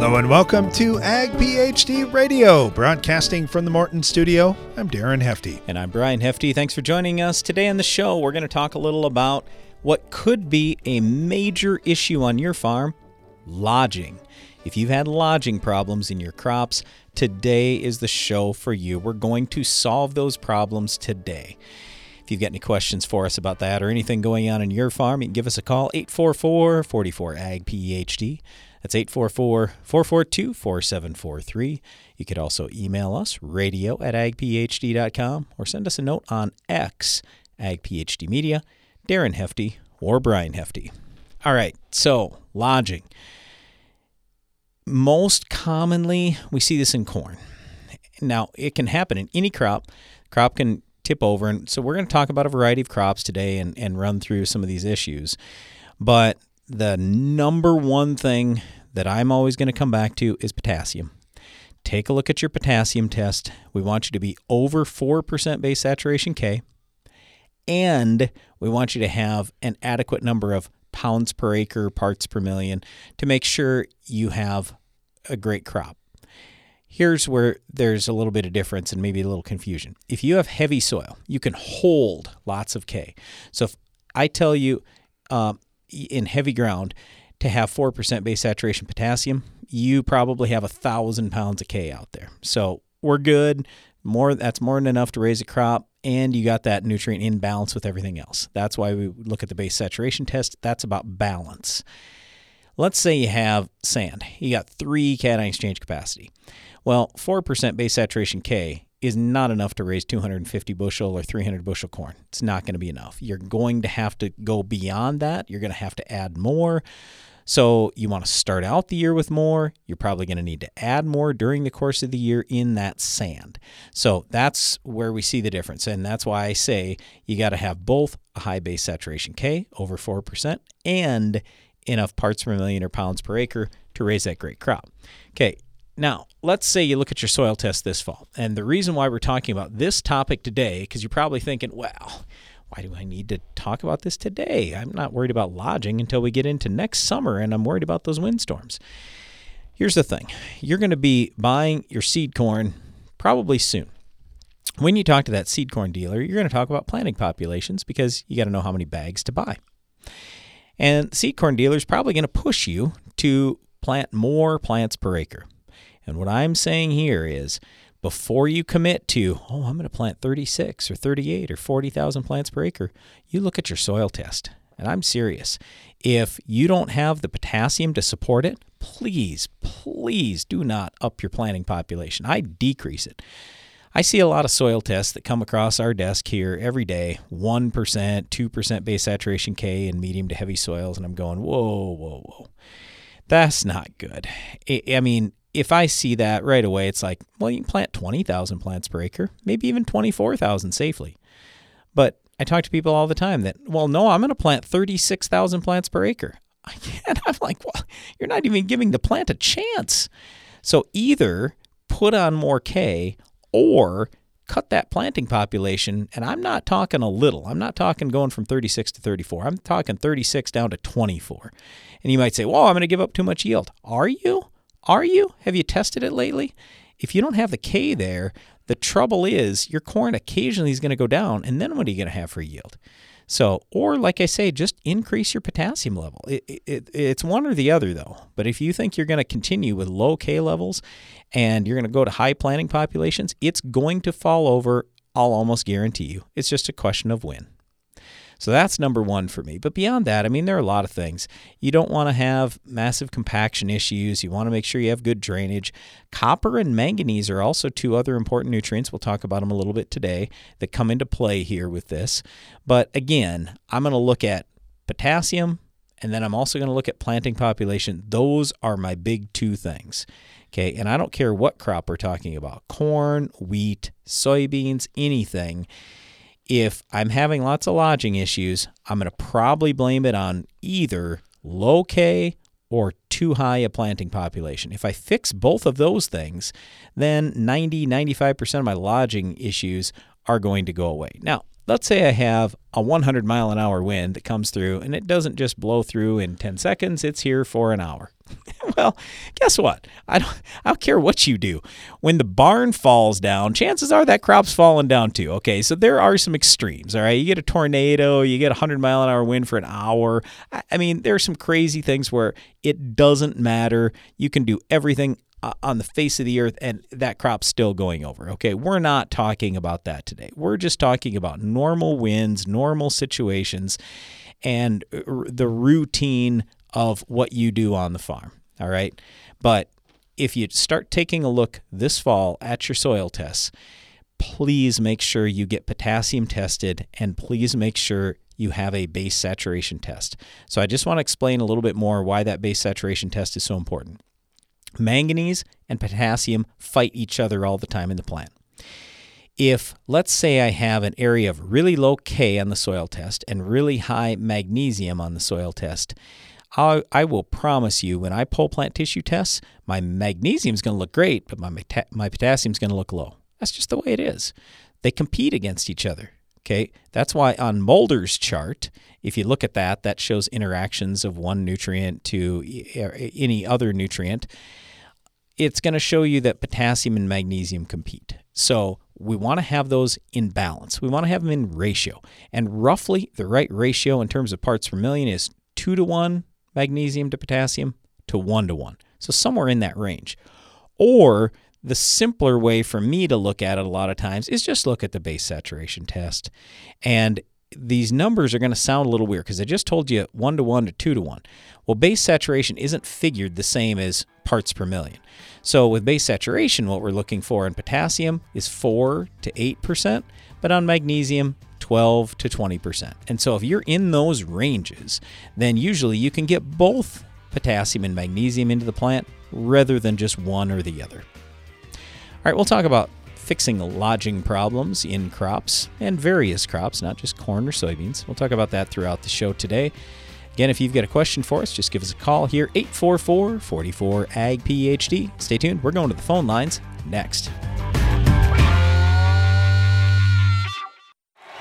Hello and welcome to Ag PhD Radio, broadcasting from the Morton Studio. I'm Darren Hefty. And I'm Brian Hefty. Thanks for joining us. Today on the show, we're going to talk a little about what could be a major issue on your farm lodging. If you've had lodging problems in your crops, today is the show for you. We're going to solve those problems today. If you've got any questions for us about that or anything going on in your farm, you can give us a call 844 44 AG PhD. That's 844 442 4743. You could also email us, radio at agphd.com, or send us a note on X, AgPhD Media, Darren Hefty, or Brian Hefty. All right, so lodging. Most commonly, we see this in corn. Now, it can happen in any crop. Crop can tip over. And so, we're going to talk about a variety of crops today and, and run through some of these issues. But the number one thing that I'm always going to come back to is potassium. Take a look at your potassium test. We want you to be over 4% base saturation K, and we want you to have an adequate number of pounds per acre, parts per million to make sure you have a great crop. Here's where there's a little bit of difference and maybe a little confusion. If you have heavy soil, you can hold lots of K. So if I tell you, uh, in heavy ground to have 4% base saturation potassium, you probably have a thousand pounds of K out there. So we're good. More that's more than enough to raise a crop, and you got that nutrient in balance with everything else. That's why we look at the base saturation test. That's about balance. Let's say you have sand. You got three cation exchange capacity. Well, 4% base saturation K is not enough to raise 250 bushel or 300 bushel corn. It's not going to be enough. You're going to have to go beyond that. You're going to have to add more. So you want to start out the year with more. You're probably going to need to add more during the course of the year in that sand. So that's where we see the difference. And that's why I say you got to have both a high base saturation K over 4% and enough parts per million or pounds per acre to raise that great crop. Okay, now, let's say you look at your soil test this fall. And the reason why we're talking about this topic today, because you're probably thinking, well, why do I need to talk about this today? I'm not worried about lodging until we get into next summer, and I'm worried about those windstorms. Here's the thing you're going to be buying your seed corn probably soon. When you talk to that seed corn dealer, you're going to talk about planting populations because you got to know how many bags to buy. And seed corn dealer is probably going to push you to plant more plants per acre. And what I'm saying here is before you commit to, oh, I'm going to plant 36 or 38 or 40,000 plants per acre, you look at your soil test. And I'm serious. If you don't have the potassium to support it, please, please do not up your planting population. I decrease it. I see a lot of soil tests that come across our desk here every day 1%, 2% base saturation K in medium to heavy soils. And I'm going, whoa, whoa, whoa. That's not good. I mean, if I see that right away, it's like, well, you can plant 20,000 plants per acre, maybe even 24,000 safely. But I talk to people all the time that, well, no, I'm going to plant 36,000 plants per acre. And I'm like, well, you're not even giving the plant a chance. So either put on more K or cut that planting population. And I'm not talking a little, I'm not talking going from 36 to 34. I'm talking 36 down to 24. And you might say, well, I'm going to give up too much yield. Are you? Are you? Have you tested it lately? If you don't have the K there, the trouble is your corn occasionally is going to go down, and then what are you going to have for yield? So, or like I say, just increase your potassium level. It, it, it's one or the other, though. But if you think you're going to continue with low K levels and you're going to go to high planting populations, it's going to fall over. I'll almost guarantee you. It's just a question of when. So that's number one for me. But beyond that, I mean, there are a lot of things. You don't want to have massive compaction issues. You want to make sure you have good drainage. Copper and manganese are also two other important nutrients. We'll talk about them a little bit today that come into play here with this. But again, I'm going to look at potassium, and then I'm also going to look at planting population. Those are my big two things. Okay, and I don't care what crop we're talking about corn, wheat, soybeans, anything if I'm having lots of lodging issues, I'm going to probably blame it on either low K or too high a planting population. If I fix both of those things, then 90, 95% of my lodging issues are going to go away. Now, let's say I have a 100 mile an hour wind that comes through and it doesn't just blow through in 10 seconds, it's here for an hour. well, guess what? I don't, I don't care what you do. When the barn falls down, chances are that crop's falling down too. Okay, so there are some extremes. All right, you get a tornado, you get a 100 mile an hour wind for an hour. I, I mean, there are some crazy things where it doesn't matter. You can do everything on the face of the earth and that crop's still going over. Okay, we're not talking about that today. We're just talking about normal winds, normal situations, and uh, the routine of what you do on the farm. All right, but if you start taking a look this fall at your soil tests, please make sure you get potassium tested and please make sure you have a base saturation test. So I just want to explain a little bit more why that base saturation test is so important. Magnesium and potassium fight each other all the time in the plant. If, let's say, I have an area of really low K on the soil test and really high magnesium on the soil test, I, I will promise you when I pull plant tissue tests, my magnesium is going to look great, but my, my potassium is going to look low. That's just the way it is. They compete against each other. Okay, that's why on Mulder's chart, if you look at that, that shows interactions of one nutrient to any other nutrient. It's going to show you that potassium and magnesium compete. So we want to have those in balance. We want to have them in ratio. And roughly the right ratio in terms of parts per million is two to one magnesium to potassium to one to one. So somewhere in that range. Or the simpler way for me to look at it a lot of times is just look at the base saturation test. And these numbers are going to sound a little weird because I just told you one to one to two to one. Well, base saturation isn't figured the same as parts per million. So with base saturation, what we're looking for in potassium is 4 to 8%, but on magnesium, 12 to 20%. And so if you're in those ranges, then usually you can get both potassium and magnesium into the plant rather than just one or the other. All right, we'll talk about fixing lodging problems in crops and various crops, not just corn or soybeans. We'll talk about that throughout the show today. Again, if you've got a question for us, just give us a call here, 844 44 AG PhD. Stay tuned. We're going to the phone lines next.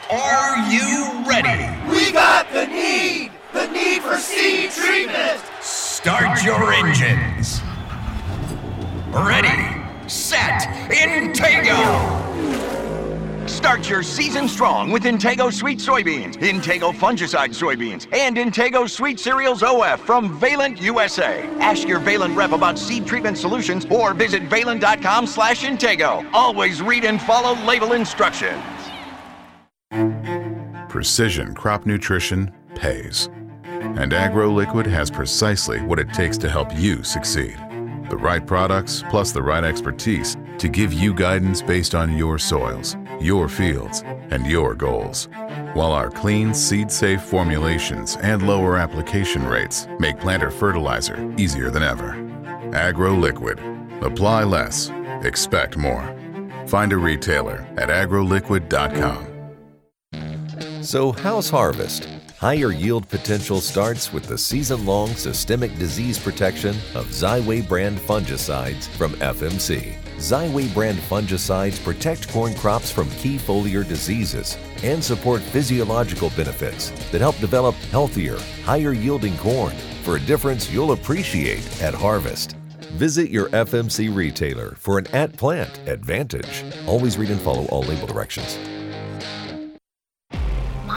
Are you ready? We got the need! The need for seed treatment! Start your engines. Ready Intego! Start your season strong with Intego Suite Soybeans, Intego Fungicide Soybeans, and Intego Suite Cereals OF from Valent USA. Ask your Valent rep about seed treatment solutions or visit valent.com slash Intego. Always read and follow label instructions. Precision crop nutrition pays. And AgroLiquid has precisely what it takes to help you succeed the right products plus the right expertise to give you guidance based on your soils, your fields, and your goals. While our clean, seed-safe formulations and lower application rates make planter fertilizer easier than ever. AgroLiquid. Apply less. Expect more. Find a retailer at agroliquid.com. So, how's harvest? Higher yield potential starts with the season long systemic disease protection of Xyway brand fungicides from FMC. Xyway brand fungicides protect corn crops from key foliar diseases and support physiological benefits that help develop healthier, higher yielding corn for a difference you'll appreciate at harvest. Visit your FMC retailer for an at plant advantage. Always read and follow all label directions.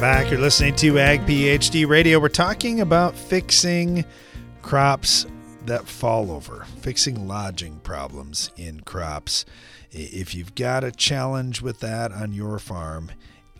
back. You're listening to Ag PhD Radio. We're talking about fixing crops that fall over, fixing lodging problems in crops. If you've got a challenge with that on your farm,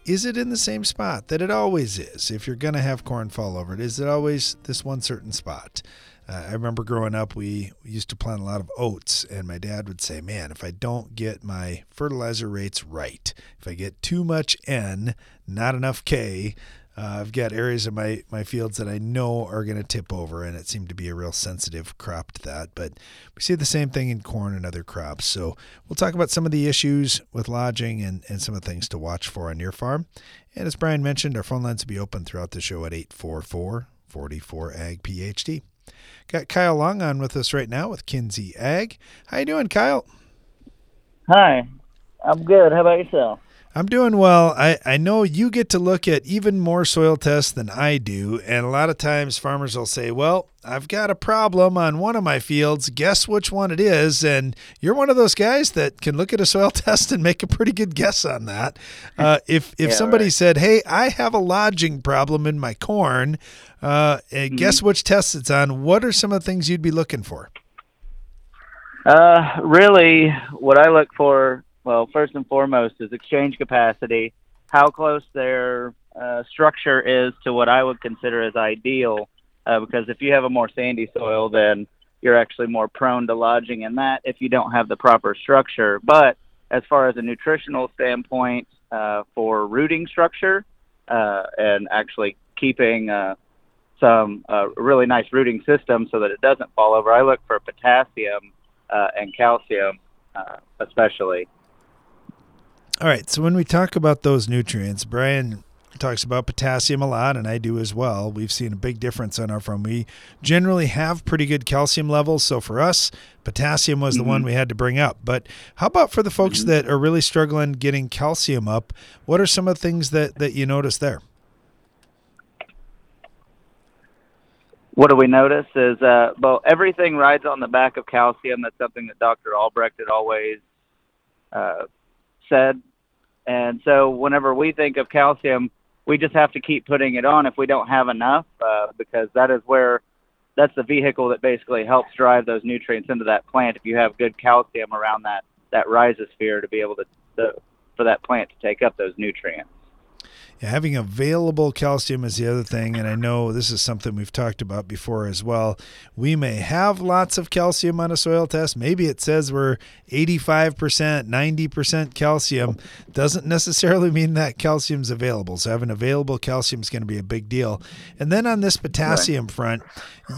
is it in the same spot that it always is? If you're going to have corn fall over, is it always this one certain spot? Uh, I remember growing up, we, used to plant a lot of oats, and my dad would say, Man, if I don't get my fertilizer rates right, if I get too much N, not enough K, uh, I've got areas of my, my fields that I know are going to tip over, and it seemed to be a real sensitive crop to that. But we see the same thing in corn and other crops. So we'll talk about some of the issues with lodging and, and some of the things to watch for on your farm. And as Brian mentioned, our phone lines will be open throughout the show at 844 44 Ag PhD. Got Kyle Long on with us right now with Kinsey Ag. How you doing, Kyle? Hi, I'm good. How about yourself? I'm doing well. I, I know you get to look at even more soil tests than I do. And a lot of times farmers will say, Well, I've got a problem on one of my fields. Guess which one it is? And you're one of those guys that can look at a soil test and make a pretty good guess on that. Uh, if if Yeah, somebody right. said, Hey, I have a lodging problem in my corn, uh, and guess which test it's on, what are some of the things you'd be looking for? Uh, really, what I look for, well, first and foremost, is exchange capacity, how close their uh, structure is to what I would consider as ideal. Uh, because if you have a more sandy soil, then you're actually more prone to lodging in that if you don't have the proper structure. But as far as a nutritional standpoint, uh, for rooting structure uh, and actually keeping uh, some uh, really nice rooting system so that it doesn't fall over, I look for potassium uh, and calcium, uh, especially. All right. So when we talk about those nutrients, Brian talks about potassium a lot, and I do as well. We've seen a big difference on our farm. We generally have pretty good calcium levels. So for us, potassium was the one we had to bring up. But how about for the folks that are really struggling getting calcium up? What are some of the things that, that you notice there? What do we notice is, uh, well, everything rides on the back of calcium. That's something that Dr. Albrecht had always uh, said. And so whenever we think of calcium, we just have to keep putting it on if we don't have enough, uh, because that is where that's the vehicle that basically helps drive those nutrients into that plant. If you have good calcium around that that rhizosphere to be able to, to for that plant to take up those nutrients. Yeah, having available calcium is the other thing, and I know this is something we've talked about before as well. We may have lots of calcium on a soil test. Maybe it says we're 85%, 90% calcium. Doesn't necessarily mean that calcium's available. So having available calcium is going to be a big deal. And then on this potassium front,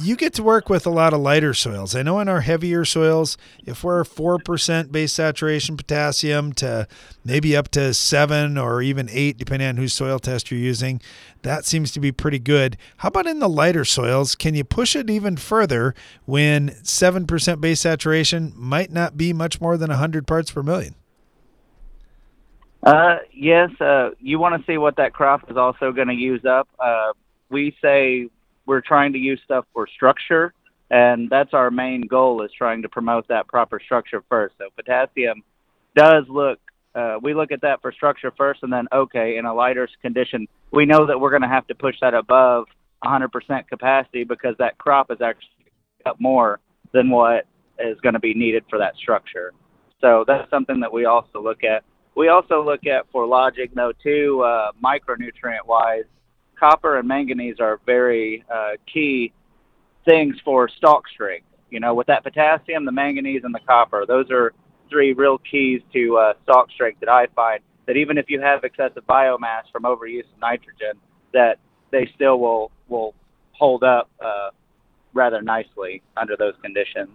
you get to work with a lot of lighter soils. I know in our heavier soils, if we're 4% base saturation potassium to maybe up to 7 or even 8 depending on whose soil test you're using, that seems to be pretty good. How about in the lighter soils? Can you push it even further when 7% base saturation might not be much more than 100 parts per million? Uh, yes, uh, you want to see what that crop is also going to use up. Uh, we say we're trying to use stuff for structure, and that's our main goal is trying to promote that proper structure first. So potassium does look, uh, we look at that for structure first, and then okay, in a lighter condition, we know that we're going to have to push that above 100% capacity because that crop is actually up more than what is going to be needed for that structure. So that's something that we also look at. We also look at for lodging though too, uh, micronutrient wise, copper and manganese are very uh, key things for stalk strength. You know, with that potassium, the manganese, and the copper, those are three real keys to uh, stalk strength that I find that even if you have excessive biomass from overuse of nitrogen, that they still will will hold up uh, rather nicely under those conditions.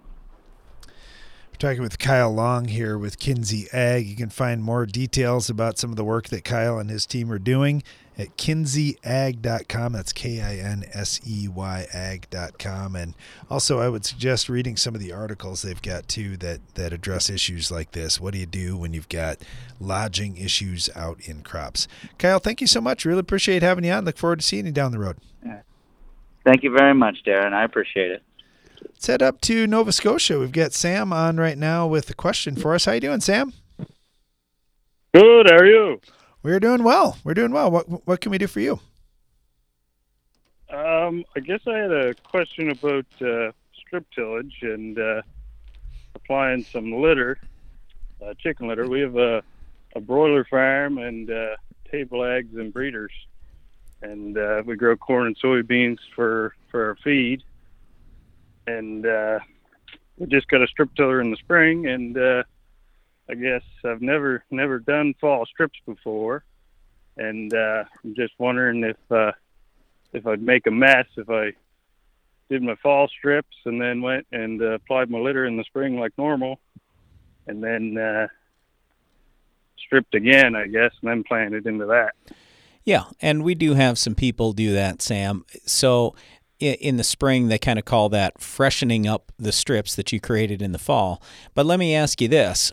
We're talking with Kyle Long here with Kinsey Ag. You can find more details about some of the work that Kyle and his team are doing at kinseyag.com. That's K I N S E Y ag.com. And also, I would suggest reading some of the articles they've got too that, that address issues like this. What do you do when you've got lodging issues out in crops? Kyle, thank you so much. Really appreciate having you on. Look forward to seeing you down the road. Thank you very much, Darren. I appreciate it. Let's head up to Nova Scotia. We've got Sam on right now with a question for us. How you doing, Sam? Good. How are you? We're doing well. We're doing well. What what can we do for you? Um, I guess I had a question about uh, strip tillage and uh, applying some litter, uh, chicken litter. We have a, a broiler farm and uh, table eggs and breeders, and uh, we grow corn and soybeans for for our feed. and uh, we just got a strip tiller in the spring, and I guess I've never never done fall strips before, and uh, I'm just wondering if uh, if I'd make a mess if I did my fall strips and then went and uh, applied my litter in the spring like normal, and then uh, stripped again, I guess, and then planted into that. Yeah, and we do have some people do that, Sam. So in the spring they kind of call that freshening up the strips that you created in the fall. But let me ask you this.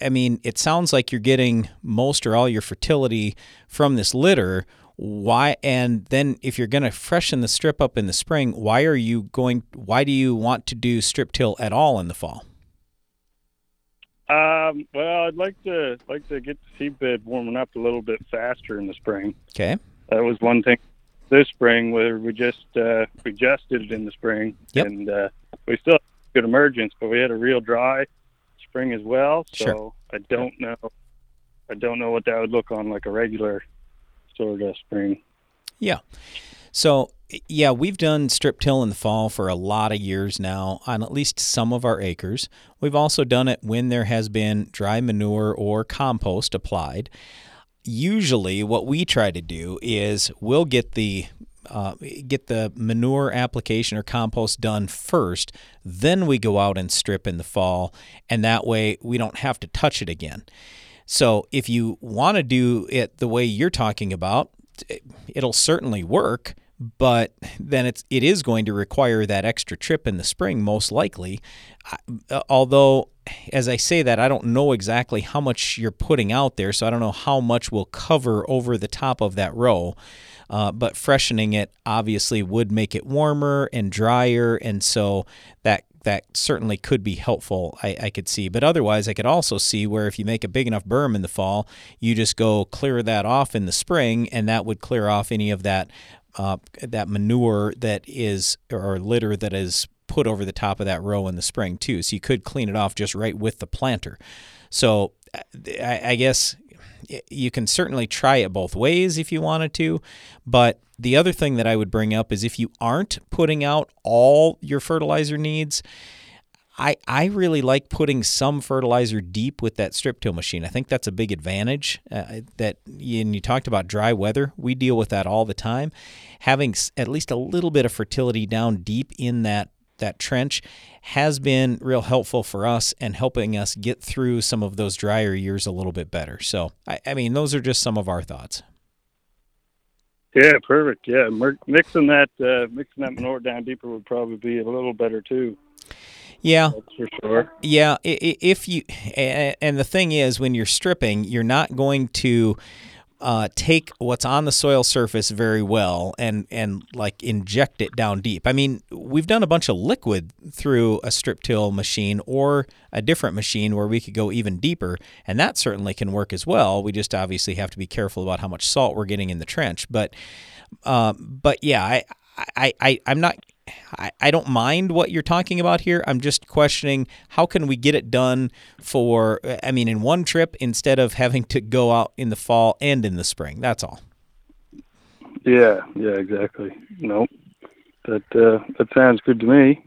I mean it sounds like you're getting most or all your fertility from this litter. Why and then if you're going to freshen the strip up in the spring why are you going why do you want to do strip till at all in the fall? Um, well i'd like to like to get the seed bed warming up a little bit faster in the spring. Okay. That was one thing this spring where we just uh, we just did it in the spring, yep. and uh, we still had good emergence, but we had a real dry spring as well. So sure. I don't know, I don't know what that would look on like a regular sort of spring. Yeah. So yeah, we've done strip till in the fall for a lot of years now on at least some of our acres. We've also done it when there has been dry manure or compost applied usually what we try to do is we'll get the uh, get the manure application or compost done first, then we go out and strip in the fall, and that way we don't have to touch it again. So if you want to do it the way you're talking about, it'll certainly work, but then it's it is going to require that extra trip in the spring most likely. Uh, although as I say that, I don't know exactly how much you're putting out there, so I don't know how much will cover over the top of that row. Uh, but freshening it obviously would make it warmer and drier, and so that that certainly could be helpful. I, I could see, but otherwise, I could also see where if you make a big enough berm in the fall, you just go clear that off in the spring, and that would clear off any of that uh, that manure that is or litter that is put over the top of that row in the spring too. So you could clean it off just right with the planter. So I, I guess you can certainly try it both ways if you wanted to. But the other thing that I would bring up is if you aren't putting out all your fertilizer needs, I, I really like putting some fertilizer deep with that strip till machine. I think that's a big advantage. Uh, that and you talked about dry weather. We deal with that all the time. Having at least a little bit of fertility down deep in that that trench has been real helpful for us and helping us get through some of those drier years a little bit better. So, I, I mean, those are just some of our thoughts. Yeah, perfect. Yeah, mixing that uh, mixing that manure down deeper would probably be a little better too. Yeah, That's for sure. Yeah, if you and the thing is, when you're stripping, you're not going to uh, take what's on the soil surface very well and and like inject it down deep. I mean, we've done a bunch of liquid through a strip till machine or a different machine where we could go even deeper, and that certainly can work as well. We just obviously have to be careful about how much salt we're getting in the trench. But uh, but yeah, I, I I I'm not I, I don't mind what you're talking about here. I'm just questioning how can we get it done for, I mean, in one trip instead of having to go out in the fall and in the spring. That's all. Yeah, yeah, exactly. No, that uh, that sounds good to me.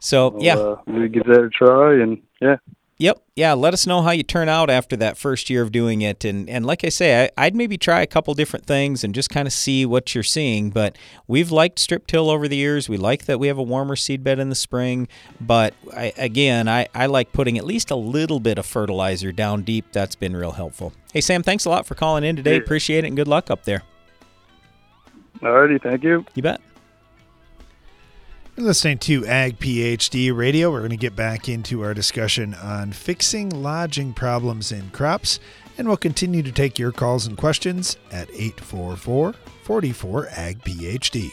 So yeah, uh, we give that a try, and yeah, Yep. Yeah. Let us know how you turn out after that first year of doing it. And, and like I say, I, would maybe try a couple different things and just kind of see what you're seeing. But we've liked strip till over the years. We like that we have a warmer seed bed in the spring. But I, again, I, I like putting at least a little bit of fertilizer down deep. That's been real helpful. Hey, Sam, thanks a lot for calling in today. Appreciate it and good luck up there. Alrighty. Thank you. You bet. You're listening to Ag PhD Radio. We're going to get back into our discussion on fixing lodging problems in crops, and we'll continue to take your calls and questions at 844 44 Ag PhD.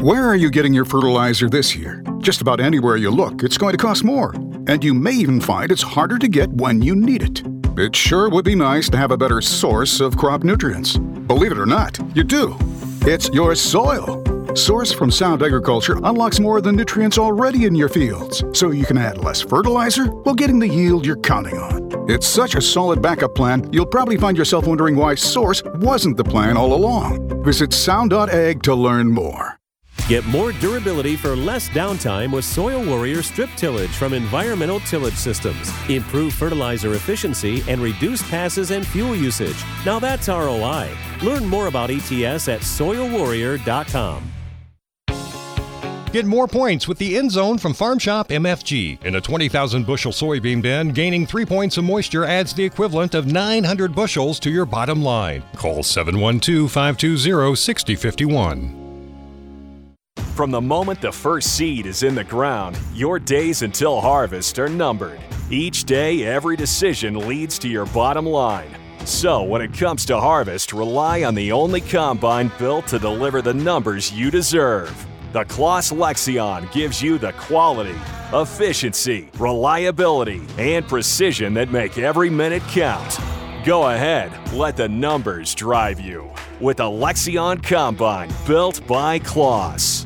Where are you getting your fertilizer this year? Just about anywhere you look, it's going to cost more. And you may even find it's harder to get when you need it. It sure would be nice to have a better source of crop nutrients. Believe it or not, you do. It's your soil. Source from Sound Agriculture unlocks more of the nutrients already in your fields, so you can add less fertilizer while getting the yield you're counting on. It's such a solid backup plan, you'll probably find yourself wondering why Source wasn't the plan all along. Visit sound.ag to learn more. Get more durability for less downtime with Soil Warrior strip tillage from Environmental Tillage Systems. Improve fertilizer efficiency and reduce passes and fuel usage. Now that's ROI. Learn more about ETS at soilwarrior.com. Get more points with the end zone from Farm Shop MFG. In a 20,000 bushel soybean bin, gaining three points of moisture adds the equivalent of 900 bushels to your bottom line. Call 712 520 6051. From the moment the first seed is in the ground, your days until harvest are numbered. Each day, every decision leads to your bottom line. So, when it comes to harvest, rely on the only combine built to deliver the numbers you deserve. The Claas Lexion gives you the quality, efficiency, reliability, and precision that make every minute count. Go ahead, let the numbers drive you. With the Lexion Combine, built by Claas.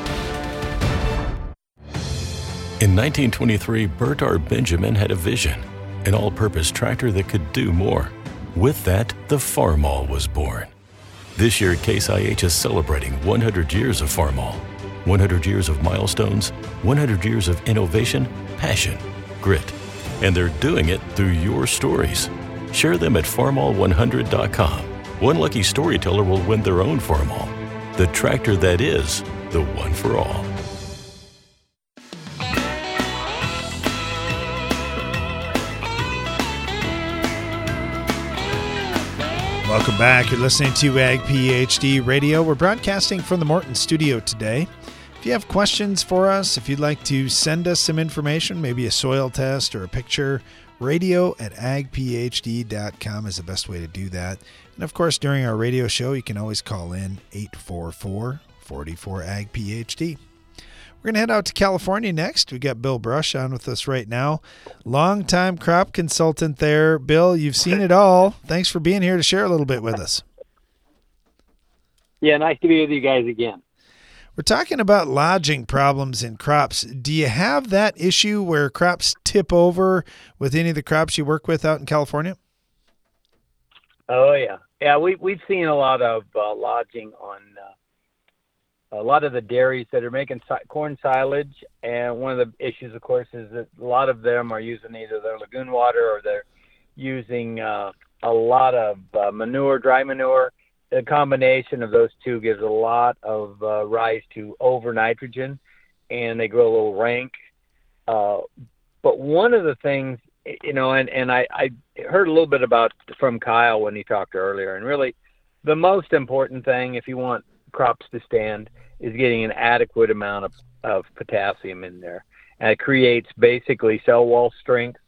In 1923, Bert R. Benjamin had a vision an all purpose tractor that could do more. With that, the Farmall was born. This year, Case IH is celebrating 100 years of Farmall, 100 years of milestones, 100 years of innovation, passion, grit. And they're doing it through your stories. Share them at farmall100.com. One lucky storyteller will win their own Farmall, the tractor that is the one for all. Welcome back. You're listening to Ag PhD Radio. We're broadcasting from the Morton studio today. If you have questions for us, if you'd like to send us some information, maybe a soil test or a picture, radio at agphd.com is the best way to do that. And of course, during our radio show, you can always call in 844 44 Ag PhD. We're going to head out to California next. We got Bill Brush on with us right now, longtime crop consultant there. Bill, you've seen it all. Thanks for being here to share a little bit with us. Yeah, nice to be with you guys again. We're talking about lodging problems in crops. Do you have that issue where crops tip over with any of the crops you work with out in California? Oh yeah, yeah. We we've seen a lot of uh, lodging on uh, a lot of the dairies that are making si- corn silage, and one of the issues, of course, is that a lot of them are using either their lagoon water or they're using uh, a lot of uh, manure, dry manure. The combination of those two gives a lot of uh, rise to over nitrogen, and they grow a little rank. Uh, but one of the things, you know, and and I, I heard a little bit about from Kyle when he talked earlier, and really, the most important thing if you want crops to stand is getting an adequate amount of, of potassium in there. And it creates basically cell wall strength,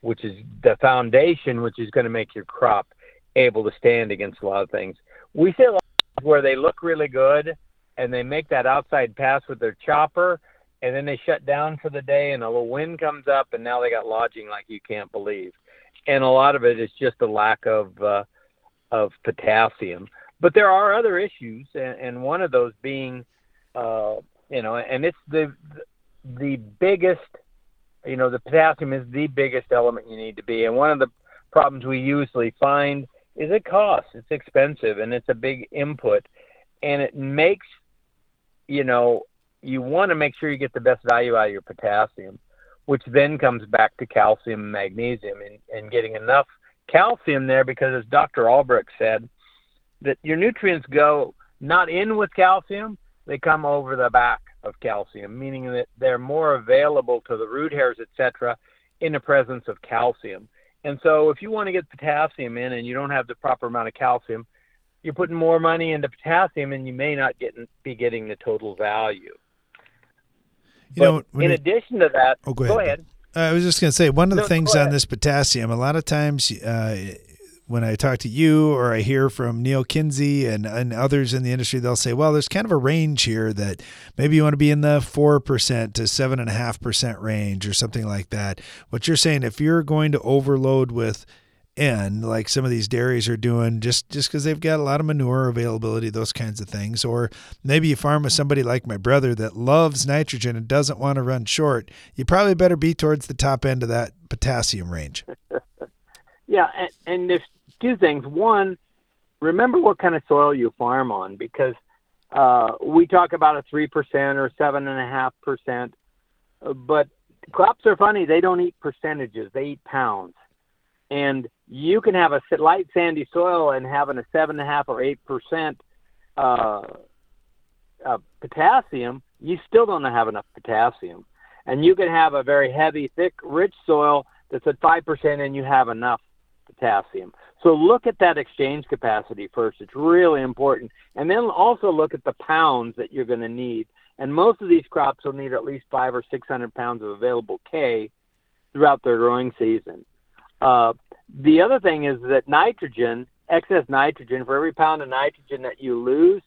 which is the foundation, which is going to make your crop able to stand against a lot of things. We see a lot where they look really good and they make that outside pass with their chopper and then they shut down for the day and a little wind comes up and now they got lodging like you can't believe. And a lot of it is just a lack of uh, of potassium. But there are other issues, and, and one of those being, uh, you know, and it's the the biggest, you know, the potassium is the biggest element you need to be. And one of the problems we usually find is it costs. It's expensive, and it's a big input, and it makes, you know, you want to make sure you get the best value out of your potassium, which then comes back to calcium and magnesium, and, and getting enough calcium there because, as Dr. Albrecht said that your nutrients go not in with calcium, they come over the back of calcium, meaning that they're more available to the root hairs, etc., in the presence of calcium. And so, if you want to get potassium in and you don't have the proper amount of calcium, you're putting more money into potassium, and you may not get be getting the total value. You know, in it, addition to that, oh, go ahead. Go ahead. I was just going to say one of the No, things on this potassium. A lot of times, uh, when I talk to you or I hear from Neil Kinsey and, and others in the industry, they'll say, "Well, there's kind of a range here that maybe you want to be in the four percent to seven and a half percent range or something like that." What you're saying, if you're going to overload with N, like some of these dairies are doing, just just because they've got a lot of manure availability, those kinds of things, or maybe you farm with somebody like my brother that loves nitrogen and doesn't want to run short, you probably better be towards the top end of that potassium range. Yeah, and, and there's two things. One, remember what kind of soil you farm on because uh, we talk about a three percent or seven and a half percent, but crops are funny. They don't eat percentages; they eat pounds. And you can have a light sandy soil and having a seven and a half or eight percent uh, uh, potassium, you still don't have enough potassium. And you can have a very heavy, thick, rich soil that's at five percent, and you have enough potassium. So look at that exchange capacity first. It's really important. And then also look at the pounds that you're going to need. And most of these crops will need at least five or 600 pounds of available K throughout their growing season. Uh, the other thing is that nitrogen, excess nitrogen, for every pound of nitrogen that you lose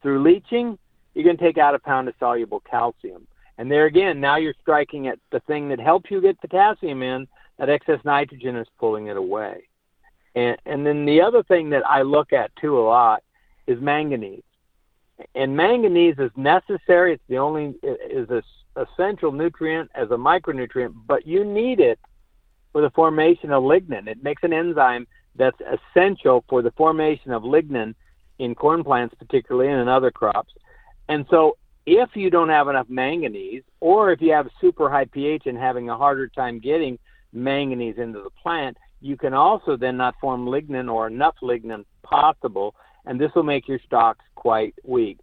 through leaching, you're going to take out a pound of soluble calcium. And there again, now you're striking at the thing that helps you get potassium in, that excess nitrogen is pulling it away. And, and then the other thing that I look at too a lot is manganese. And manganese is necessary. It's the only is a essential nutrient as a micronutrient, but you need it for the formation of lignin. It makes an enzyme that's essential for the formation of lignin in corn plants, particularly, and in other crops. And so, if you don't have enough manganese, or if you have super high pH and having a harder time getting manganese into the plant, you can also then not form lignin or enough lignin possible, and this will make your stalks quite weak.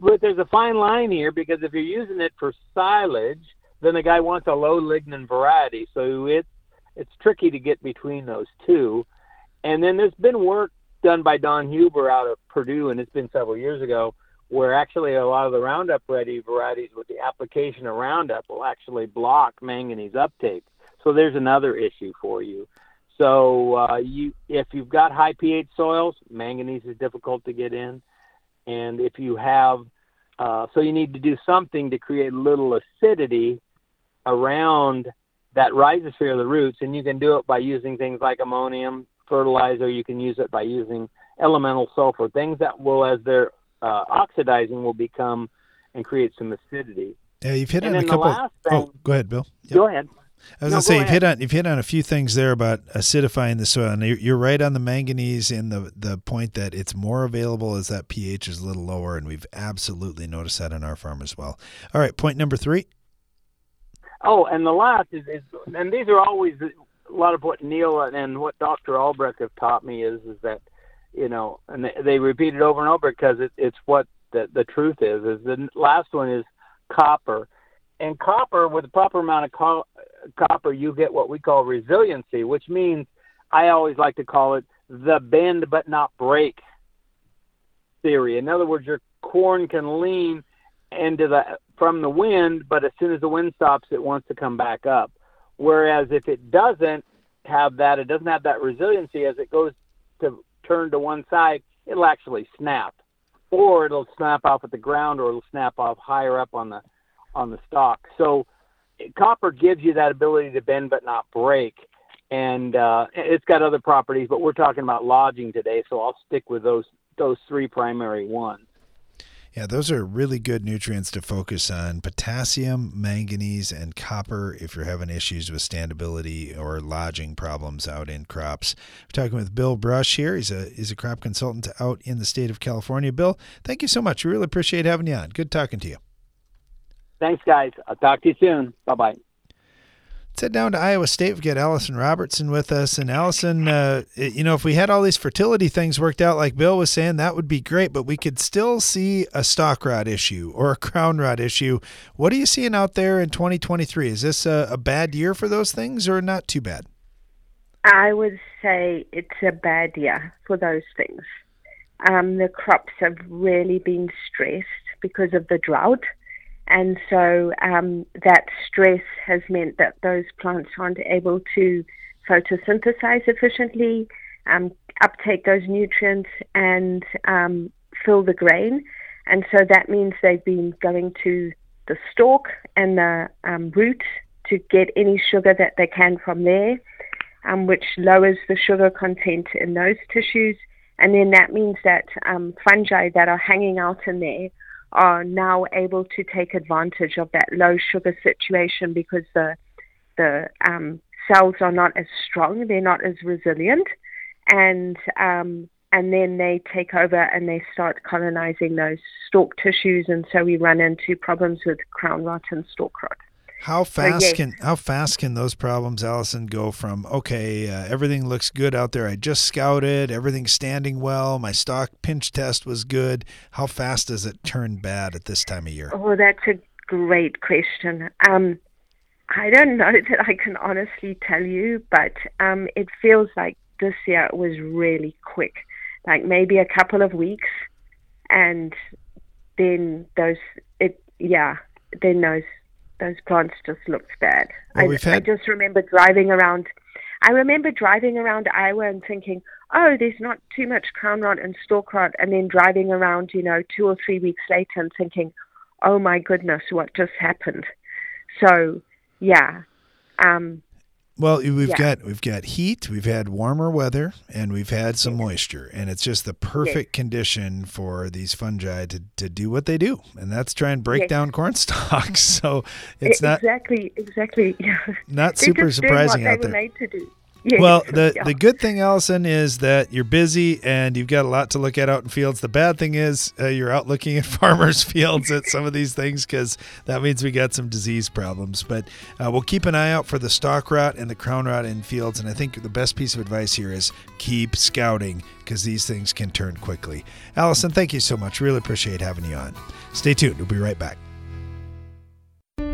But there's a fine line here because if you're using it for silage, then the guy wants a low lignin variety, so it's it's tricky to get between those two. And then there's been work done by Don Huber out of Purdue, and it's been several years ago, where actually a lot of the Roundup Ready varieties with the application of Roundup will actually block manganese uptake. So there's another issue for you. So uh, you, if you've got high pH soils, manganese is difficult to get in, and if you have, uh, so you need to do something to create a little acidity around that rhizosphere of the roots, and you can do it by using things like ammonium fertilizer. You can use it by using elemental sulfur, things that will, as they're uh, oxidizing, will become and create some acidity. Yeah, you've hit And on a couple. thing- oh, go ahead, Bill. Go ahead. I was No, gonna say you've hit on you've hit on a few things there about acidifying the soil, and you're, you're right on the manganese in the the point that it's more available as that pH is a little lower, and we've absolutely noticed that in our farm as well. All right, point number three. Oh, and the last is, is and these are always a lot of what Neil and what Dr. Albrecht have taught me is is that you know, and they, they repeat it over and over because it, it's what the the truth is. Is the last one is copper, and copper with the proper amount of co- copper, you get what we call resiliency, which means I always like to call it the bend but not break theory. In other words, your corn can lean into the from the wind, but as soon as the wind stops, it wants to come back up. Whereas if it doesn't have that, it doesn't have that resiliency. As it goes to turn to one side, it'll actually snap, or it'll snap off at the ground, or it'll snap off higher up on the on the stalk. So copper gives you that ability to bend but not break, and uh, it's got other properties. But we're talking about lodging today, so I'll stick with those those three primary ones. Yeah, those are really good nutrients to focus on potassium, manganese, and copper if you're having issues with standability or lodging problems out in crops. We're talking with Bill Brush here. He's a, he's a crop consultant out in the state of California. Bill, thank you so much. We really appreciate having you on. Good talking to you. Thanks, guys. I'll talk to you soon. Bye bye. Let's head down to Iowa State. We've got Alison Robertson with us. And Alison, uh, you know, if we had all these fertility things worked out, like Bill was saying, that would be great, but we could still see a stalk rot issue or a crown rot issue. What are you seeing out there in 2023? Is this a, a bad year for those things or not too bad? I would say it's a bad year for those things. Um, the crops have really been stressed because of the drought. And so um, that stress has meant that those plants aren't able to photosynthesize efficiently, um, uptake those nutrients, and um, fill the grain. And so that means they've been going to the stalk and the um, root to get any sugar that they can from there, um, which lowers the sugar content in those tissues. And then that means that um, fungi that are hanging out in there are now able to take advantage of that low sugar situation because the the um, cells are not as strong, they're not as resilient, and um, and then they take over and they start colonizing those stalk tissues, and so we run into problems with crown rot and stalk rot. How fast yes. can how fast can those problems, Alison, go from okay, uh, everything looks good out there. I just scouted, everything's standing well. My stalk pinch test was good. How fast does it turn bad at this time of year? Oh, that's a great question. Um, I don't know that I can honestly tell you, but um, it feels like this year was really quick, like maybe a couple of weeks, and then those it yeah, then those those plants just looked bad. Well, I, had... I just remember driving around. I remember driving around Iowa and thinking, oh, there's not too much crown rot and stalk rot, and then driving around, you know, two or three weeks later and thinking, oh my goodness, what just happened? So, yeah. Um, well, we've yeah. got we've got heat, we've had warmer weather, and we've had some moisture, and it's just the perfect yes. condition for these fungi to, to do what they do, and that's try and break yes. down corn stalks. So it's not exactly exactly not super surprising out there. Yeah, well, the yeah. the good thing, Alison, is that you're busy and you've got a lot to look at out in fields. The bad thing is uh, you're out looking at farmers' fields at some of these things because that means we got some disease problems. But uh, we'll keep an eye out for the stalk rot and the crown rot in fields. And I think the best piece of advice here is keep scouting because these things can turn quickly. Alison, thank you so much. Really appreciate having you on. Stay tuned. We'll be right back.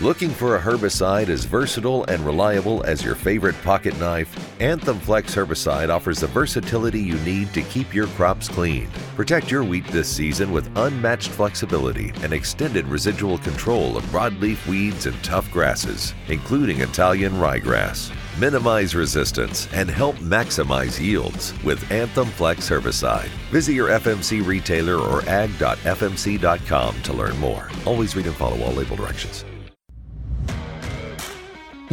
Looking for a herbicide as versatile and reliable as your favorite pocket knife? Anthem Flex herbicide offers the versatility you need to keep your crops clean. Protect your wheat this season with unmatched flexibility and extended residual control of broadleaf weeds and tough grasses, including Italian ryegrass. Minimize resistance and help maximize yields with Anthem Flex herbicide. Visit your FMC retailer or ag.fmc.com to learn more. Always read and follow all label directions.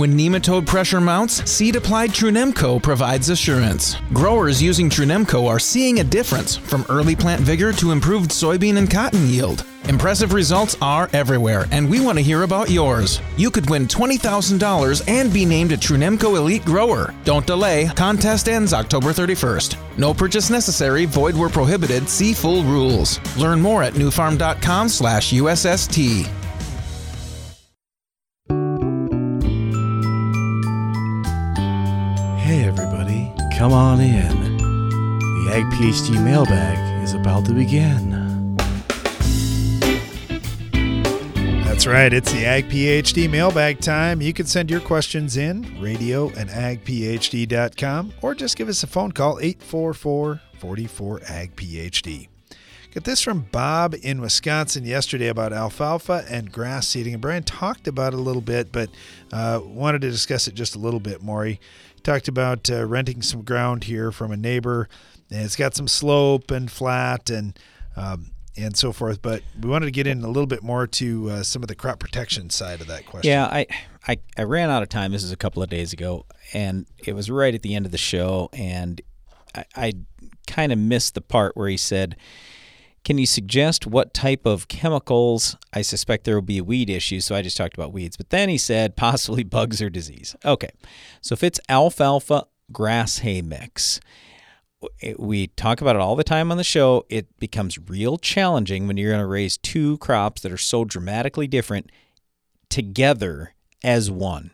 When nematode pressure mounts, seed applied Trunemco provides assurance. Growers using Trunemco are seeing a difference from early plant vigor to improved soybean and cotton yield. Impressive results are everywhere, and we want to hear about yours. You could win $20,000 and be named a Trunemco Elite Grower. Don't delay. Contest ends October 31st. No purchase necessary. Void where prohibited. See full rules. Learn more at nufarm.com/ussst. Hey come on in. The Ag PhD mailbag is about to begin. That's right. It's the Ag PhD mailbag time. You can send your questions in, radio and agphd.com, or just give us a phone call, 844 44 Ag PhD. Get this from Bob in Wisconsin yesterday about alfalfa and grass seeding. And Brian talked about it a little bit, but uh, wanted to discuss it just a little bit more. He talked about uh, renting some ground here from a neighbor, and it's got some slope and flat and um, and so forth. But we wanted to get in a little bit more to uh, some of the crop protection side of that question. Yeah, I, I I ran out of time. This is a couple of days ago, and it was right at the end of the show, and I, I kind of missed the part where he said. Can you suggest what type of chemicals? I suspect there will be a weed issue, so I just talked about weeds. But then he said possibly bugs or disease. Okay, so if it's alfalfa grass hay mix, we talk about it all the time on the show. It becomes real challenging when you're going to raise two crops that are so dramatically different together as one.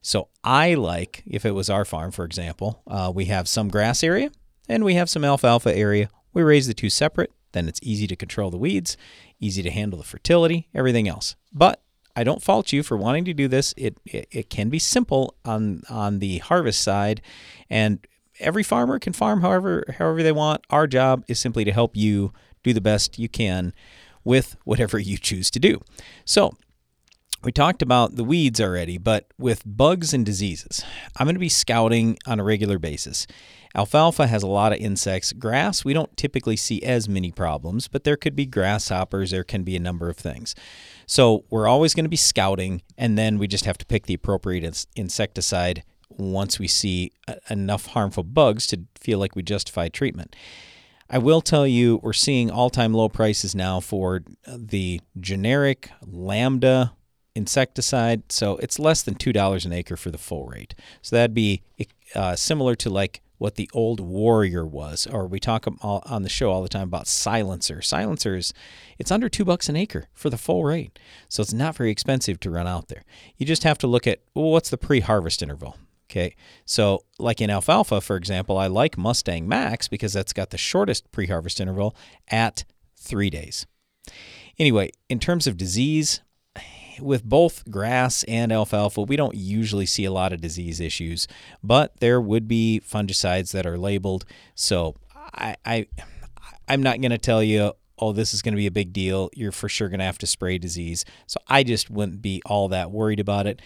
So I like, if it was our farm, for example, uh, we have some grass area and we have some alfalfa area. We raise the two separate, then it's easy to control the weeds, easy to handle the fertility, everything else. But I don't fault you for wanting to do this. It, it, it can be simple on on the harvest side, and every farmer can farm however however they want. Our job is simply to help you do the best you can with whatever you choose to do. So we talked about the weeds already, but with bugs and diseases, I'm going to be scouting on a regular basis. Alfalfa has a lot of insects. Grass, we don't typically see as many problems, but there could be grasshoppers, there can be a number of things. So we're always going to be scouting, and then we just have to pick the appropriate insecticide once we see enough harmful bugs to feel like we justify treatment. I will tell you, we're seeing all time low prices now for the generic Lambda insecticide. So it's less than $2 an acre for the full rate. So that'd be uh, similar to like what the old warrior was or we talk on the show all the time about silencer silencers it's under two bucks an acre for the full rate so it's not very expensive to run out there you just have to look at well, what's the pre-harvest interval okay so like in alfalfa for example i like mustang max because that's got the shortest pre-harvest interval at three days anyway in terms of disease with both grass and alfalfa, we don't usually see a lot of disease issues, but there would be fungicides that are labeled. So I, I I'm not going to tell you, oh, this is going to be a big deal. You're for sure going to have to spray disease. So I just wouldn't be all that worried about it.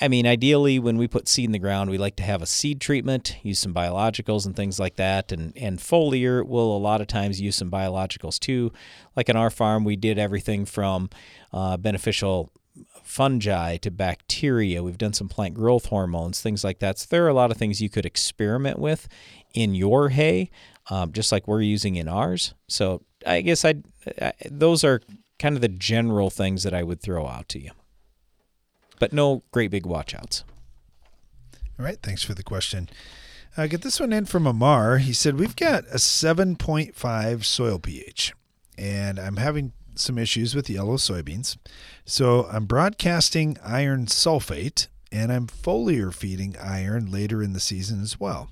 I mean, ideally, when we put seed in the ground, we like to have a seed treatment, use some biologicals and things like that. And, and foliar will a lot of times use some biologicals too. Like on our farm, we did everything from uh, beneficial fungi to bacteria. We've done some plant growth hormones, things like that. So there are a lot of things you could experiment with in your hay, um, just like we're using in ours. So I guess I, those are kind of the general things that I would throw out to you but no great big watchouts. All right, thanks for the question. I uh, get this one in from Amar. He said, We've got a 7.5 soil pH, and I'm having some issues with yellow soybeans. So I'm broadcasting iron sulfate, and I'm foliar feeding iron later in the season as well.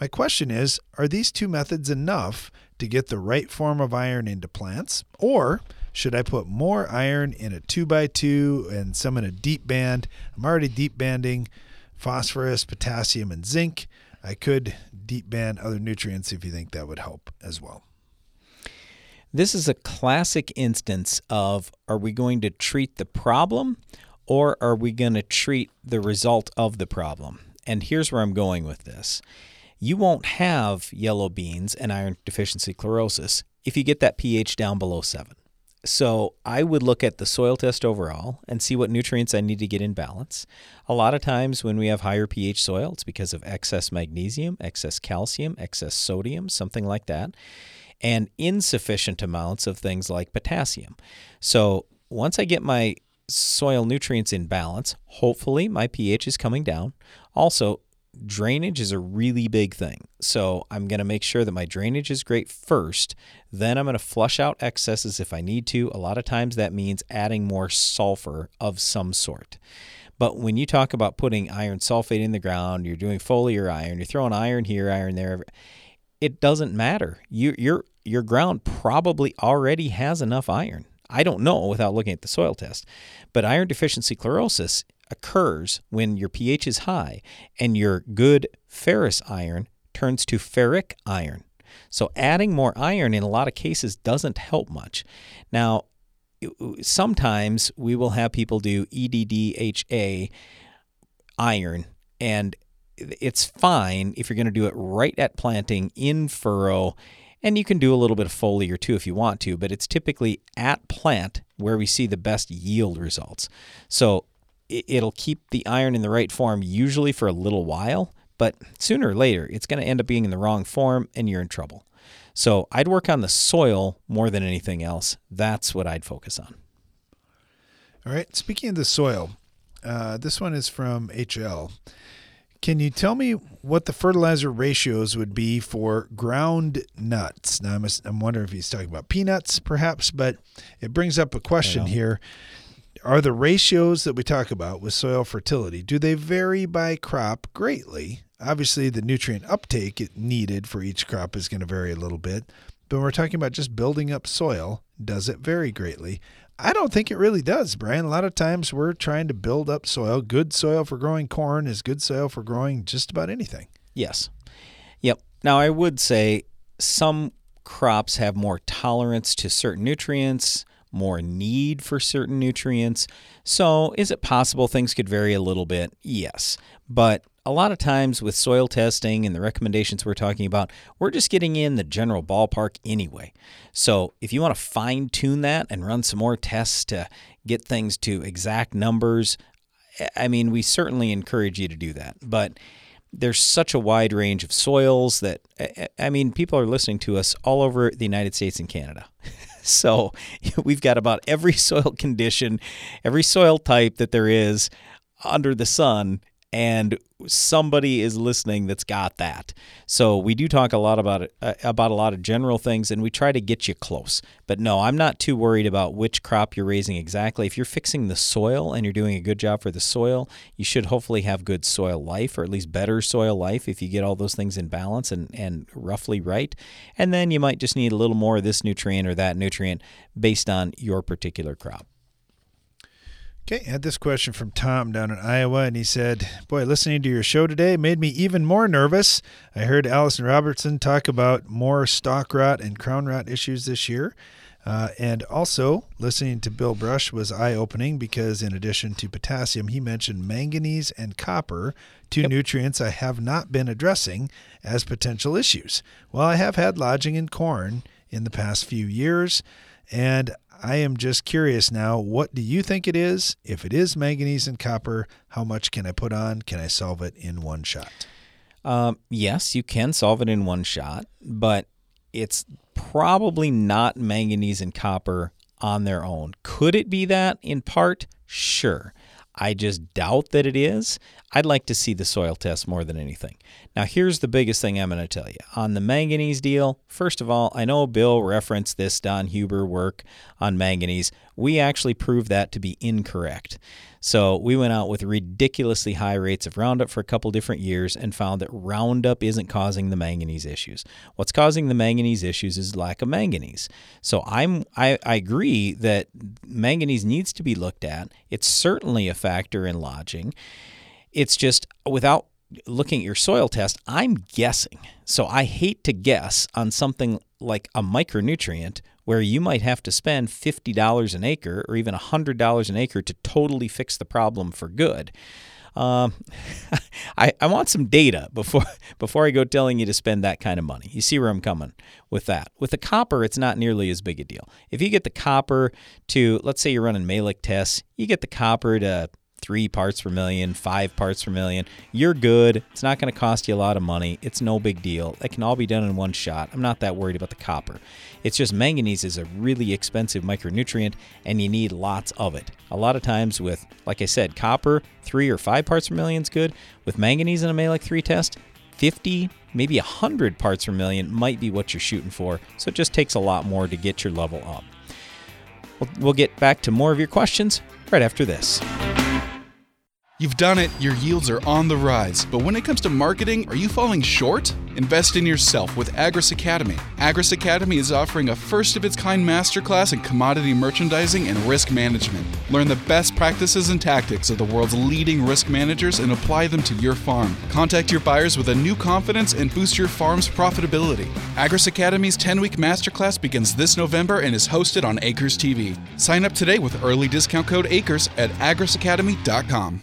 My question is Are these two methods enough to get the right form of iron into plants, or Should I put more iron in a 2x2 and some in a deep band? I'm already deep banding phosphorus, potassium, and zinc. I could deep band other nutrients if you think that would help as well. This is a classic instance of are we going to treat the problem or are we going to treat the result of the problem? And here's where I'm going with this. You won't have yellow beans and iron deficiency chlorosis if you get that pH down below 7. So I would look at the soil test overall and see what nutrients I need to get in balance. A lot of times when we have higher pH soil, it's because of excess magnesium, excess calcium, excess sodium, something like that, and insufficient amounts of things like potassium. So once I get my soil nutrients in balance, hopefully my pH is coming down. Also, drainage is a really big thing. So I'm going to make sure that my drainage is great first. Then I'm going to flush out excesses if I need to. A lot of times that means adding more sulfur of some sort. But when you talk about putting iron sulfate in the ground, you're doing foliar iron, you're throwing iron here, iron there, it doesn't matter. You, your your ground probably already has enough iron. I don't know without looking at the soil test, but iron deficiency chlorosis occurs when your pH is high and your good ferrous iron turns to ferric iron. So adding more iron in a lot of cases doesn't help much. Now, sometimes we will have people do EDDHA iron and it's fine if you're going to do it right at planting in furrow and you can do a little bit of foliar too if you want to, but it's typically at plant where we see the best yield results. So it'll keep the iron in the right form usually for a little while, but sooner or later it's going to end up being in the wrong form and you're in trouble. So I'd work on the soil more than anything else. That's what I'd focus on. All right. Speaking of the soil, uh, this one is from HL. Can you tell me what the fertilizer ratios would be for ground nuts? Now, I'm, I'm wondering if he's talking about peanuts, perhaps, but it brings up a question here. Are the ratios that we talk about with soil fertility, do they vary by crop greatly? Obviously, the nutrient uptake needed for each crop is going to vary a little bit, but when we're talking about just building up soil, does it vary greatly? I don't think it really does, Brian. A lot of times we're trying to build up soil. Good soil for growing corn is good soil for growing just about anything. Yes. Yep. Now, I would say some crops have more tolerance to certain nutrients, more need for certain nutrients. So, is it possible things could vary a little bit? Yes. But a lot of times with soil testing and the recommendations we're talking about, we're just getting in the general ballpark anyway. So if you want to fine tune that and run some more tests to get things to exact numbers, I mean, we certainly encourage you to do that. But there's such a wide range of soils that, I mean, people are listening to us all over the United States and Canada. so we've got about every soil condition, every soil type that there is under the sun and somebody is listening that's got that. So we do talk a lot about uh, about a lot of general things, and we try to get you close. But no, I'm not too worried about which crop you're raising exactly. If you're fixing the soil and you're doing a good job for the soil, you should hopefully have good soil life, or at least better soil life, if you get all those things in balance and and roughly right. And then you might just need a little more of this nutrient or that nutrient based on your particular crop. Okay, I had this question from Tom down in Iowa, and he said, Boy, listening to your show today made me even more nervous. I heard Alison Robertson talk about more stalk rot and crown rot issues this year. Uh, and also, listening to Bill Brush was eye opening because, in addition to potassium, he mentioned manganese and copper, two yep. nutrients I have not been addressing as potential issues. Well, I have had lodging in corn in the past few years, and I am just curious now. What do you think it is? If it is manganese and copper, how much can I put on? Can I solve it in one shot? Um, yes, you can solve it in one shot, but it's probably not manganese and copper on their own. Could it be that in part? Sure. I just doubt that it is. I'd like to see the soil test more than anything. Now, here's the biggest thing I'm going to tell you. On the manganese deal, first of all, I know Bill referenced this Don Huber work on manganese. We actually proved that to be incorrect. So we went out with ridiculously high rates of Roundup for a couple different years and found that Roundup isn't causing the manganese issues. What's causing the manganese issues is lack of manganese. So I'm I, I agree that manganese needs to be looked at. It's certainly a factor in lodging. It's just without looking at your soil test, I'm guessing. So I hate to guess on something like a micronutrient where you might have to spend $50 an acre or even $100 an acre to totally fix the problem for good. Um, I, I want some data before before I go telling you to spend that kind of money. You see where I'm coming with that. With the copper, it's not nearly as big a deal. If you get the copper to, let's say you're running Mehlich tests, you get the copper to three parts per million, five parts per million. You're good. It's not going to cost you a lot of money. It's no big deal. It can all be done in one shot. I'm not that worried about the copper. It's just manganese is a really expensive micronutrient and you need lots of it. A lot of times with, like I said, copper, three or five parts per million is good. With manganese in a Mehlich 3 test, 50, maybe 100 parts per million might be what you're shooting for. So it just takes a lot more to get your level up. We'll get back to more of your questions right after this. You've done it, your yields are on the rise, but when it comes to marketing, are you falling short? Invest in yourself with Agris Academy. Agris Academy is offering a first of its kind masterclass in commodity merchandising and risk management. Learn the best practices and tactics of the world's leading risk managers and apply them to your farm. Contact your buyers with a new confidence and boost your farm's profitability. Agris Academy's 10 week masterclass begins this November and is hosted on Acres TV. Sign up today with early discount code ACRES at agrisacademy.com.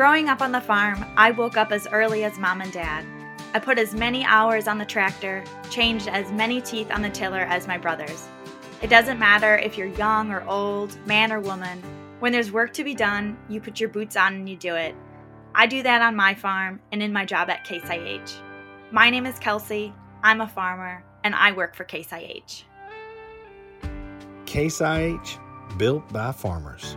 Growing up on the farm, I woke up as early as mom and dad. I put as many hours on the tractor, changed as many teeth on the tiller as my brothers. It doesn't matter if you're young or old, man or woman. When there's work to be done, you put your boots on and you do it. I do that on my farm and in my job at Case IH. My name is Kelsey, I'm a farmer, and I work for Case IH. Case IH, built by farmers.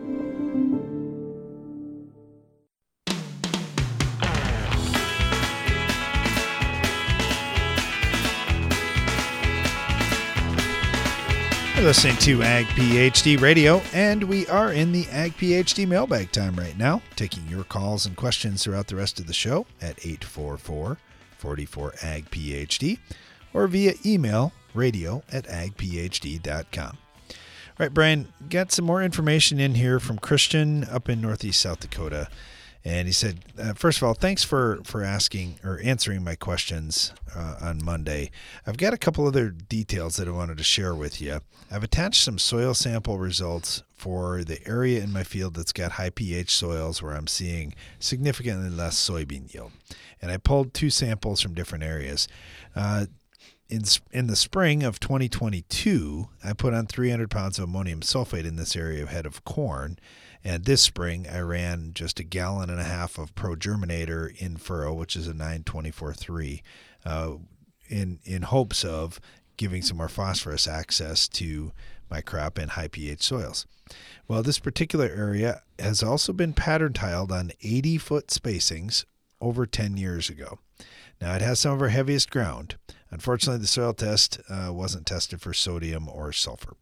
You're listening to Ag PhD Radio, and we are in the Ag PhD mailbag time right now, taking your calls and questions throughout the rest of the show at 844 44 Ag PhD or via email radio at agphd.com. All right, Brian, got some more information in here from Christian up in Northeast South Dakota. And he said, uh, first of all, thanks for, for asking or answering my questions uh, on Monday. I've got a couple other details that I wanted to share with you. I've attached some soil sample results for the area in my field that's got high pH soils where I'm seeing significantly less soybean yield. And I pulled two samples from different areas. Uh, in, in the spring of 2022, I put on 300 pounds of ammonium sulfate in this area ahead of corn. And this spring, I ran just a gallon and a half of Pro Germinator in furrow, which is a 924.3, uh, in in hopes of giving some more phosphorus access to my crop in high pH soils. Well, this particular area has also been pattern tiled on 80 foot spacings over 10 years ago. Now, it has some of our heaviest ground. Unfortunately, the soil test uh, wasn't tested for sodium or sulfur.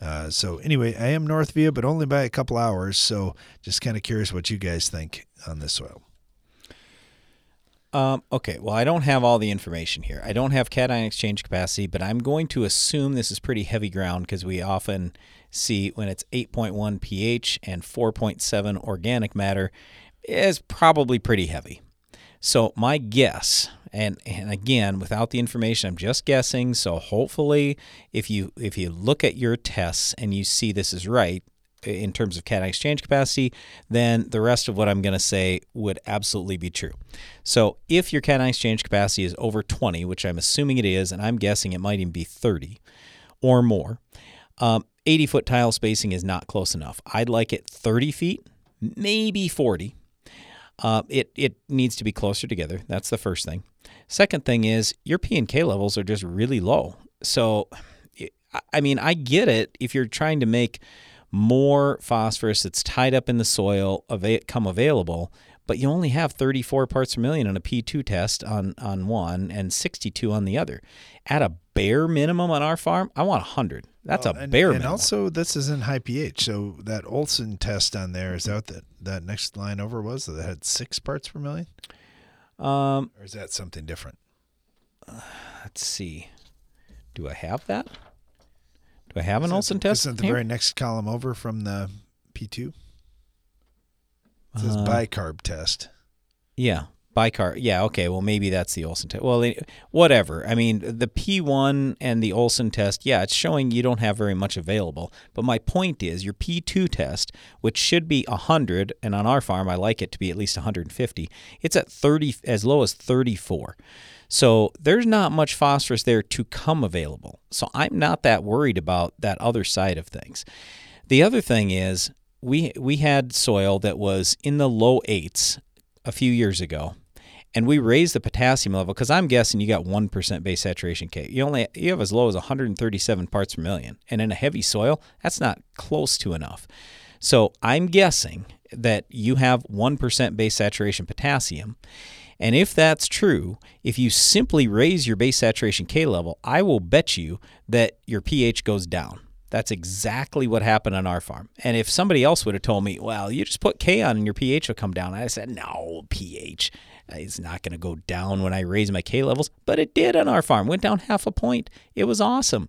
Uh, so, anyway, I am north view, but only by a couple hours. So, just kind of curious what you guys think on this soil. Um, okay, well, I don't have all the information here. I don't have cation exchange capacity, but I'm going to assume this is pretty heavy ground because we often see when it's 8.1 pH and 4.7 organic matter is probably pretty heavy. So my guess, and and again, without the information, I'm just guessing. So hopefully, if you if you look at your tests and you see this is right in terms of cation exchange capacity, then the rest of what I'm going to say would absolutely be true. So if your cation exchange capacity is over 20, which I'm assuming it is, and I'm guessing it might even be 30 or more, um, 80 foot tile spacing is not close enough. I'd like it 30 feet, maybe 40 uh, it it needs to be closer together. That's the first thing. Second thing is your P and K levels are just really low. So, I mean, I get it if you're trying to make more phosphorus that's tied up in the soil come available, but you only have 34 parts per million on a P2 test on on one and 62 on the other. At a bare minimum on our farm, I want 100. That's a and, bare and also, this is in high pH. So that Olsen test on there is that that that next line over was that had six parts per million. Um, or is that something different? Uh, let's see. Do I have that? Do I have an Olsen test? Isn't the here? very next column over from the P two? It says Uh, bicarb test. Yeah, bicar. Yeah, okay. Well, maybe that's the Olsen test. Well, whatever. I mean, the P1 and the Olsen test, yeah, it's showing you don't have very much available. But my point is, your P2 test, which should be 100, and on our farm, I like it to be at least 150. It's at 30, as low as 34. So there's not much phosphorus there to come available. So I'm not that worried about that other side of things. The other thing is we we had soil that was in the low eights a few years ago, and we raised the potassium level because I'm guessing you got one percent base saturation K. You only you have as low as 137 parts per million, and in a heavy soil, that's not close to enough. So I'm guessing that you have one percent base saturation potassium. And if that's true, if you simply raise your base saturation K level, I will bet you that your pH goes down. That's exactly what happened on our farm. And if somebody else would have told me, well, you just put K on and your pH will come down, I said, no, pH is not going to go down when I raise my K levels. But it did on our farm, went down half a point. It was awesome.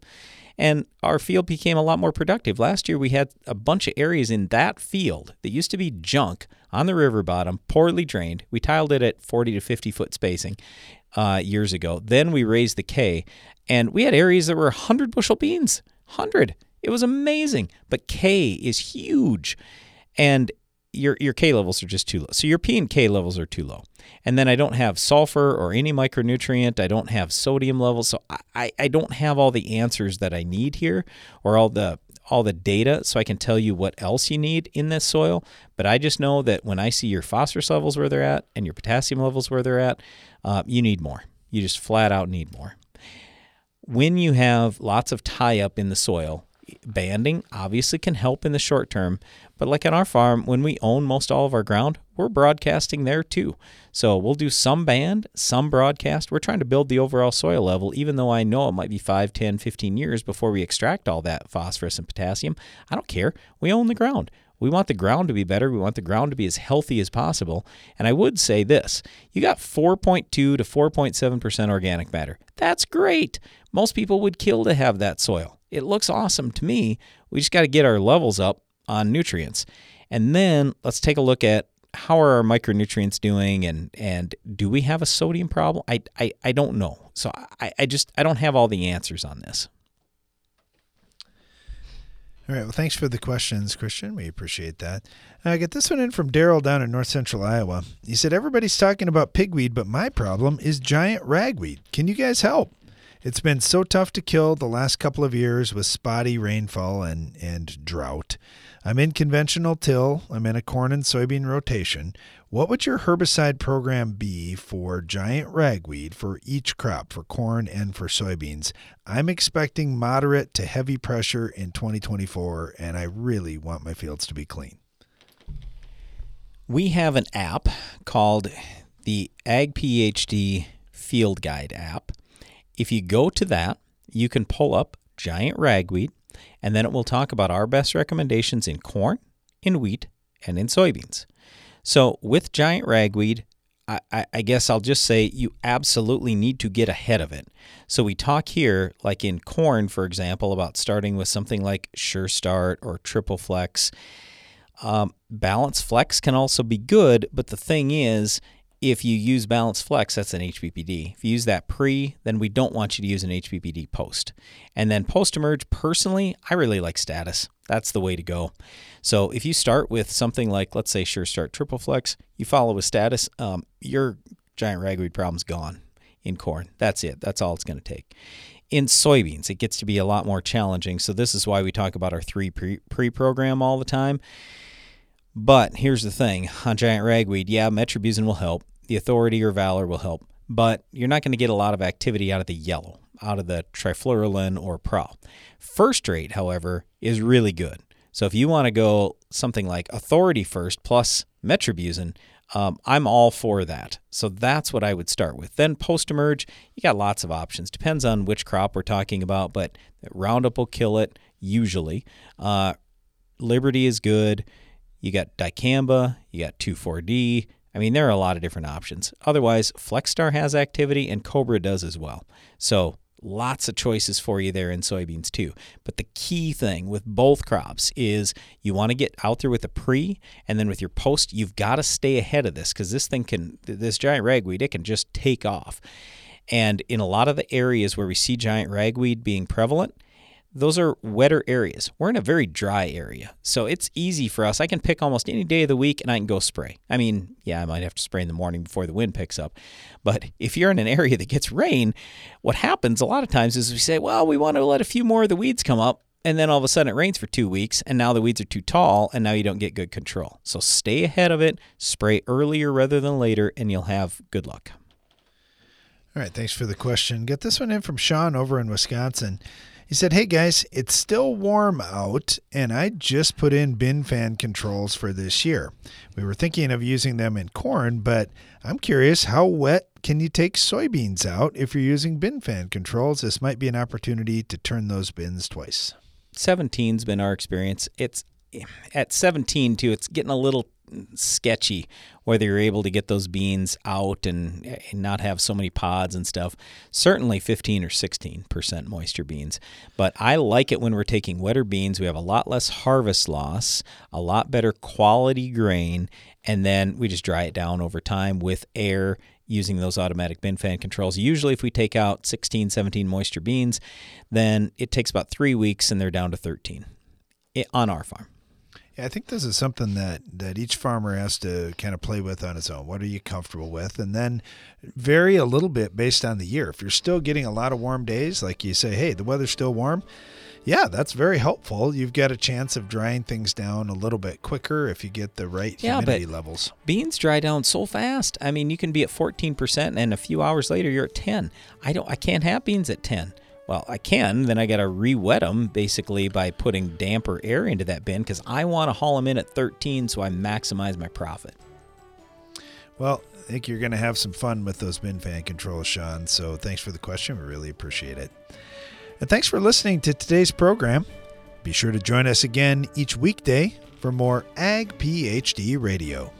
And our field became a lot more productive. Last year, we had a bunch of areas in that field that used to be junk on the river bottom, poorly drained. We tiled it at 40 to 50 foot spacing uh, years ago. Then we raised the K, and we had areas that were 100 bushel beans. 100. It was amazing. But K is huge. And your your K levels are just too low. So your P and K levels are too low. And then I don't have sulfur or any micronutrient. I don't have sodium levels. So I, I, don't have all the answers that I need here or all the all the data so I can tell you what else you need in this soil. But I just know that when I see your phosphorus levels where they're at and your potassium levels where they're at, uh, you need more. You just flat out need more. When you have lots of tie up in the soil, banding obviously can help in the short term, but like on our farm, when we own most all of our ground, we're broadcasting there too. So we'll do some band, some broadcast. We're trying to build the overall soil level, even though I know it might be 5, 10, 15 years before we extract all that phosphorus and potassium. I don't care. We own the ground. We want the ground to be better. We want the ground to be as healthy as possible. And I would say this you got 4.2 to 4.7% organic matter. That's great. Most people would kill to have that soil. It looks awesome to me. We just got to get our levels up on nutrients. And then let's take a look at how are our micronutrients doing and and do we have a sodium problem? I I, I don't know. So I, I just I don't have all the answers on this. All right. Well, thanks for the questions, Christian. We appreciate that. I get this one in from Daryl down in north central Iowa. He said, Everybody's talking about pigweed, but my problem is giant ragweed. Can you guys help? It's been so tough to kill the last couple of years with spotty rainfall and, and drought. I'm in conventional till. I'm in a corn and soybean rotation. What would your herbicide program be for giant ragweed for each crop, for corn and for soybeans? I'm expecting moderate to heavy pressure in 2024, and I really want my fields to be clean. We have an app called the Ag PhD Field Guide app. If you go to that, you can pull up giant ragweed and then it will talk about our best recommendations in corn, in wheat, and in soybeans. So with giant ragweed, I, I, guess I'll just say you absolutely need to get ahead of it. So we talk here, like in corn, for example, about starting with something like Sure Start or Triple Flex. Um, Balance Flex can also be good, but the thing is, if you use Balance Flex, that's an HPPD. If you use that pre, then we don't want you to use an HPPD post. And then post emerge, personally, I really like status. That's the way to go. So if you start with something like, let's say, Sure Start Triple Flex, you follow with status, um, your giant ragweed problem's gone in corn. That's it. That's all it's going to take. In soybeans, it gets to be a lot more challenging. So this is why we talk about our three pre program all the time. But here's the thing on giant ragweed, yeah, metribuzin will help the authority or valor will help, but you're not going to get a lot of activity out of the yellow, out of the trifluralin or pro. First rate, however, is really good. So if you want to go something like authority first plus metribuzin, um, I'm all for that. So that's what I would start with. Then post emerge, you got lots of options. Depends on which crop we're talking about, but Roundup will kill it usually. Uh, Liberty is good. You got dicamba, you got 2,4-D, I mean, there are a lot of different options. Otherwise, Flexstar has activity and Cobra does as well. So, lots of choices for you there in soybeans too. But the key thing with both crops is you want to get out there with the pre and then with your post, you've got to stay ahead of this because this thing can, this giant ragweed, it can just take off. And in a lot of the areas where we see giant ragweed being prevalent, those are wetter areas. We're in a very dry area. So it's easy for us. I can pick almost any day of the week and I can go spray. I mean, yeah, I might have to spray in the morning before the wind picks up. But if you're in an area that gets rain, what happens a lot of times is we say, well, we want to let a few more of the weeds come up. And then all of a sudden it rains for two weeks and now the weeds are too tall and now you don't get good control. So stay ahead of it, spray earlier rather than later, and you'll have good luck. All right, thanks for the question. Get this one in from Sean over in Wisconsin. He said, Hey guys, it's still warm out, and I just put in bin fan controls for this year. We were thinking of using them in corn, but I'm curious how wet can you take soybeans out if you're using bin fan controls? This might be an opportunity to turn those bins twice. 17's been our experience. It's at 17 too, it's getting a little sketchy whether you're able to get those beans out and, and, not have so many pods and stuff. Certainly 15 or 16% moisture beans. But I like it when we're taking wetter beans. We have a lot less harvest loss, a lot better quality grain, and then we just dry it down over time with air using those automatic bin fan controls. Usually, if we take out 16, 17 moisture beans, then it takes about three weeks and they're down to 13 on our farm. I think this is something that, that each farmer has to kind of play with on its own. What are you comfortable with? And then vary a little bit based on the year. If you're still getting a lot of warm days, like you say, hey, the weather's still warm, yeah, that's very helpful. You've got a chance of drying things down a little bit quicker if you get the right yeah, humidity levels. Beans dry down so fast. I mean, you can be at 14% and a few hours later you're at 10. I don't I can't have beans at 10. Well, I can. Then I got to re-wet them basically by putting damper air into that bin because I want to haul them in at 13 so I maximize my profit. Well, I think you're going to have some fun with those bin fan controls, Sean. So thanks for the question. We really appreciate it. And thanks for listening to today's program. Be sure to join us again each weekday for more Ag PhD Radio.